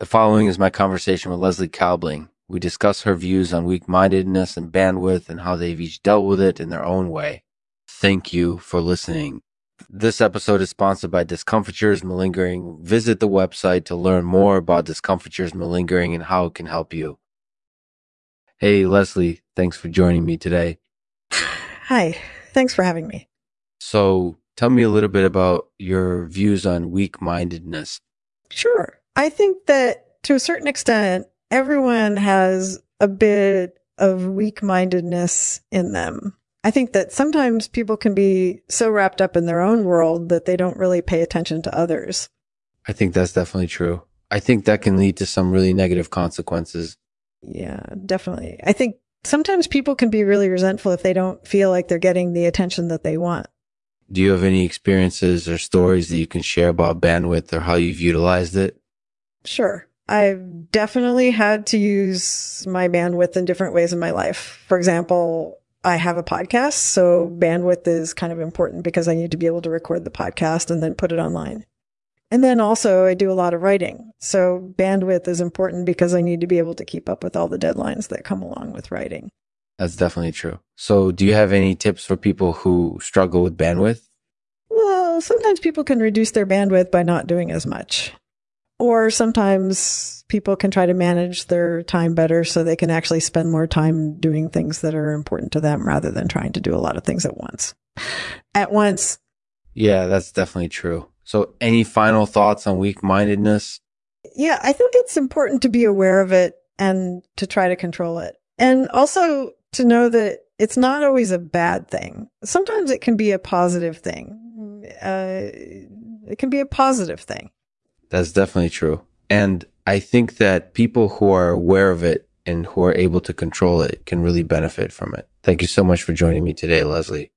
The following is my conversation with Leslie Kaelbling. We discuss her views on weak mindedness and bandwidth and how they've each dealt with it in their own way. Thank you for listening. This episode is sponsored by Discomfitures Malingering. Visit the website to learn more about Discomfitures Malingering and how it can help you. Hey, Leslie, thanks for joining me today. Hi, thanks for having me. So, tell me a little bit about your views on weak mindedness. Sure. I think that to a certain extent, everyone has a bit of weak mindedness in them. I think that sometimes people can be so wrapped up in their own world that they don't really pay attention to others. I think that's definitely true. I think that can lead to some really negative consequences. Yeah, definitely. I think sometimes people can be really resentful if they don't feel like they're getting the attention that they want. Do you have any experiences or stories that you can share about bandwidth or how you've utilized it? Sure. I've definitely had to use my bandwidth in different ways in my life. For example, I have a podcast, so bandwidth is kind of important because I need to be able to record the podcast and then put it online. And then also I do a lot of writing. So bandwidth is important because I need to be able to keep up with all the deadlines that come along with writing. That's definitely true. So, do you have any tips for people who struggle with bandwidth? Well, sometimes people can reduce their bandwidth by not doing as much. Or sometimes people can try to manage their time better so they can actually spend more time doing things that are important to them rather than trying to do a lot of things at once. At once. Yeah, that's definitely true. So, any final thoughts on weak mindedness? Yeah, I think it's important to be aware of it and to try to control it. And also to know that it's not always a bad thing. Sometimes it can be a positive thing. Uh, it can be a positive thing. That's definitely true. And I think that people who are aware of it and who are able to control it can really benefit from it. Thank you so much for joining me today, Leslie.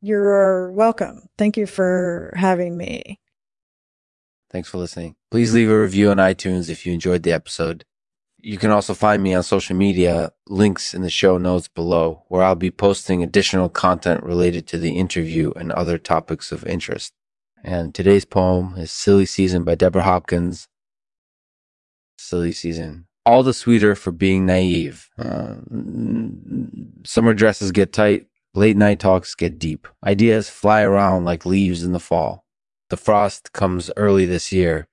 You're welcome. Thank you for having me. Thanks for listening. Please leave a review on iTunes if you enjoyed the episode. You can also find me on social media, links in the show notes below, where I'll be posting additional content related to the interview and other topics of interest. And today's poem is Silly Season by Deborah Hopkins. Silly Season. All the sweeter for being naive. Uh, summer dresses get tight. Late night talks get deep. Ideas fly around like leaves in the fall. The frost comes early this year.